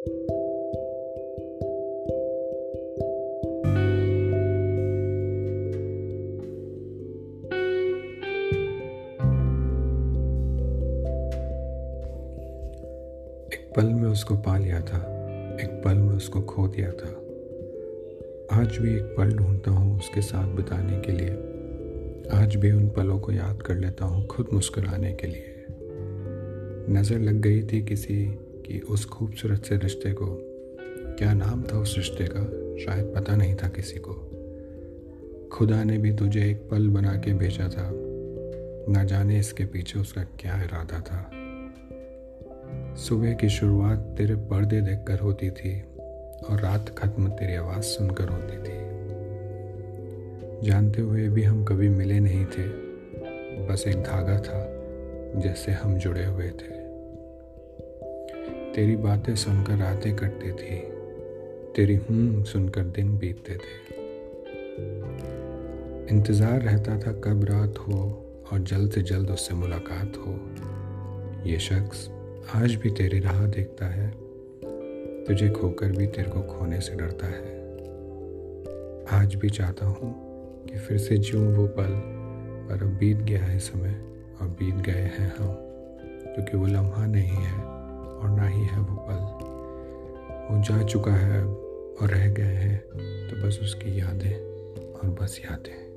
एक पल में उसको पा लिया था, एक पल में उसको खो दिया था। आज भी एक पल ढूंढता हूँ उसके साथ बिताने के लिए। आज भी उन पलों को याद कर लेता हूँ खुद मुस्कुराने के लिए। नज़र लग गई थी किसी की उस खूबसूरत से रिश्ते को, क्या नाम था उस रिश्ते का, शायद पता नहीं था किसी को। खुदा ने भी तुझे एक पल बना के भेजा था। न जाने इसके पीछे उसका क्या इरादा था। सुबह की शुरुआत तेरे पर्दे देखकर होती थी और रात खत्म तेरी आवाज़ सुनकर होती थी। जानते हुए भी हम कभी मिले नहीं थे। बस एक धागा था जिससे हम जुड़े हुए थे। तेरी बातें सुनकर रातें कटती थी। तेरी हूँ सुनकर दिन बीतते थे। इंतज़ार रहता था कब रात हो और जल्द से जल्द उससे मुलाकात हो। ये शख्स आज भी तेरी राह देखता है। तुझे खोकर भी तेरे को खोने से डरता है। आज भी चाहता हूँ कि फिर से जीऊँ वो पल, पर अब बीत गया है समय और बीत गए हैं हम, क्योंकि वो लम्हा नहीं ही। है वो पल। वो जा चुका है और रह गए हैं तो बस उसकी यादें और बस यादें।